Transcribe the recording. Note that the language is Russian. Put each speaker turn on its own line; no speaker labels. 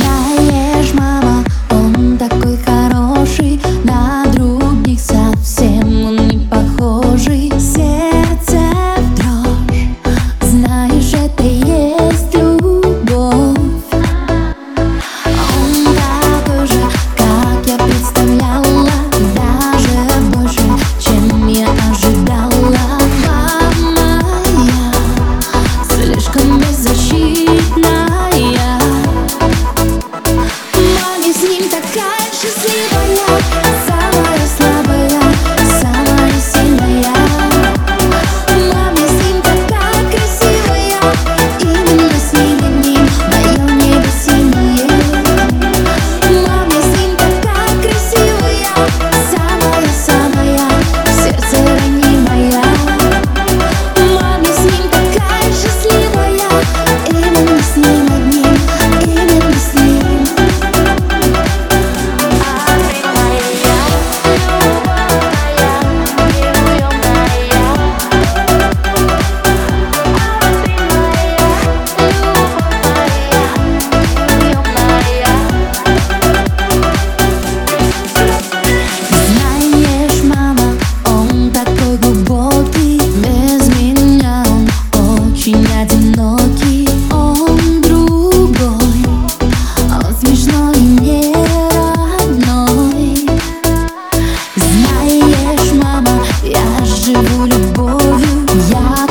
ない любовью. Я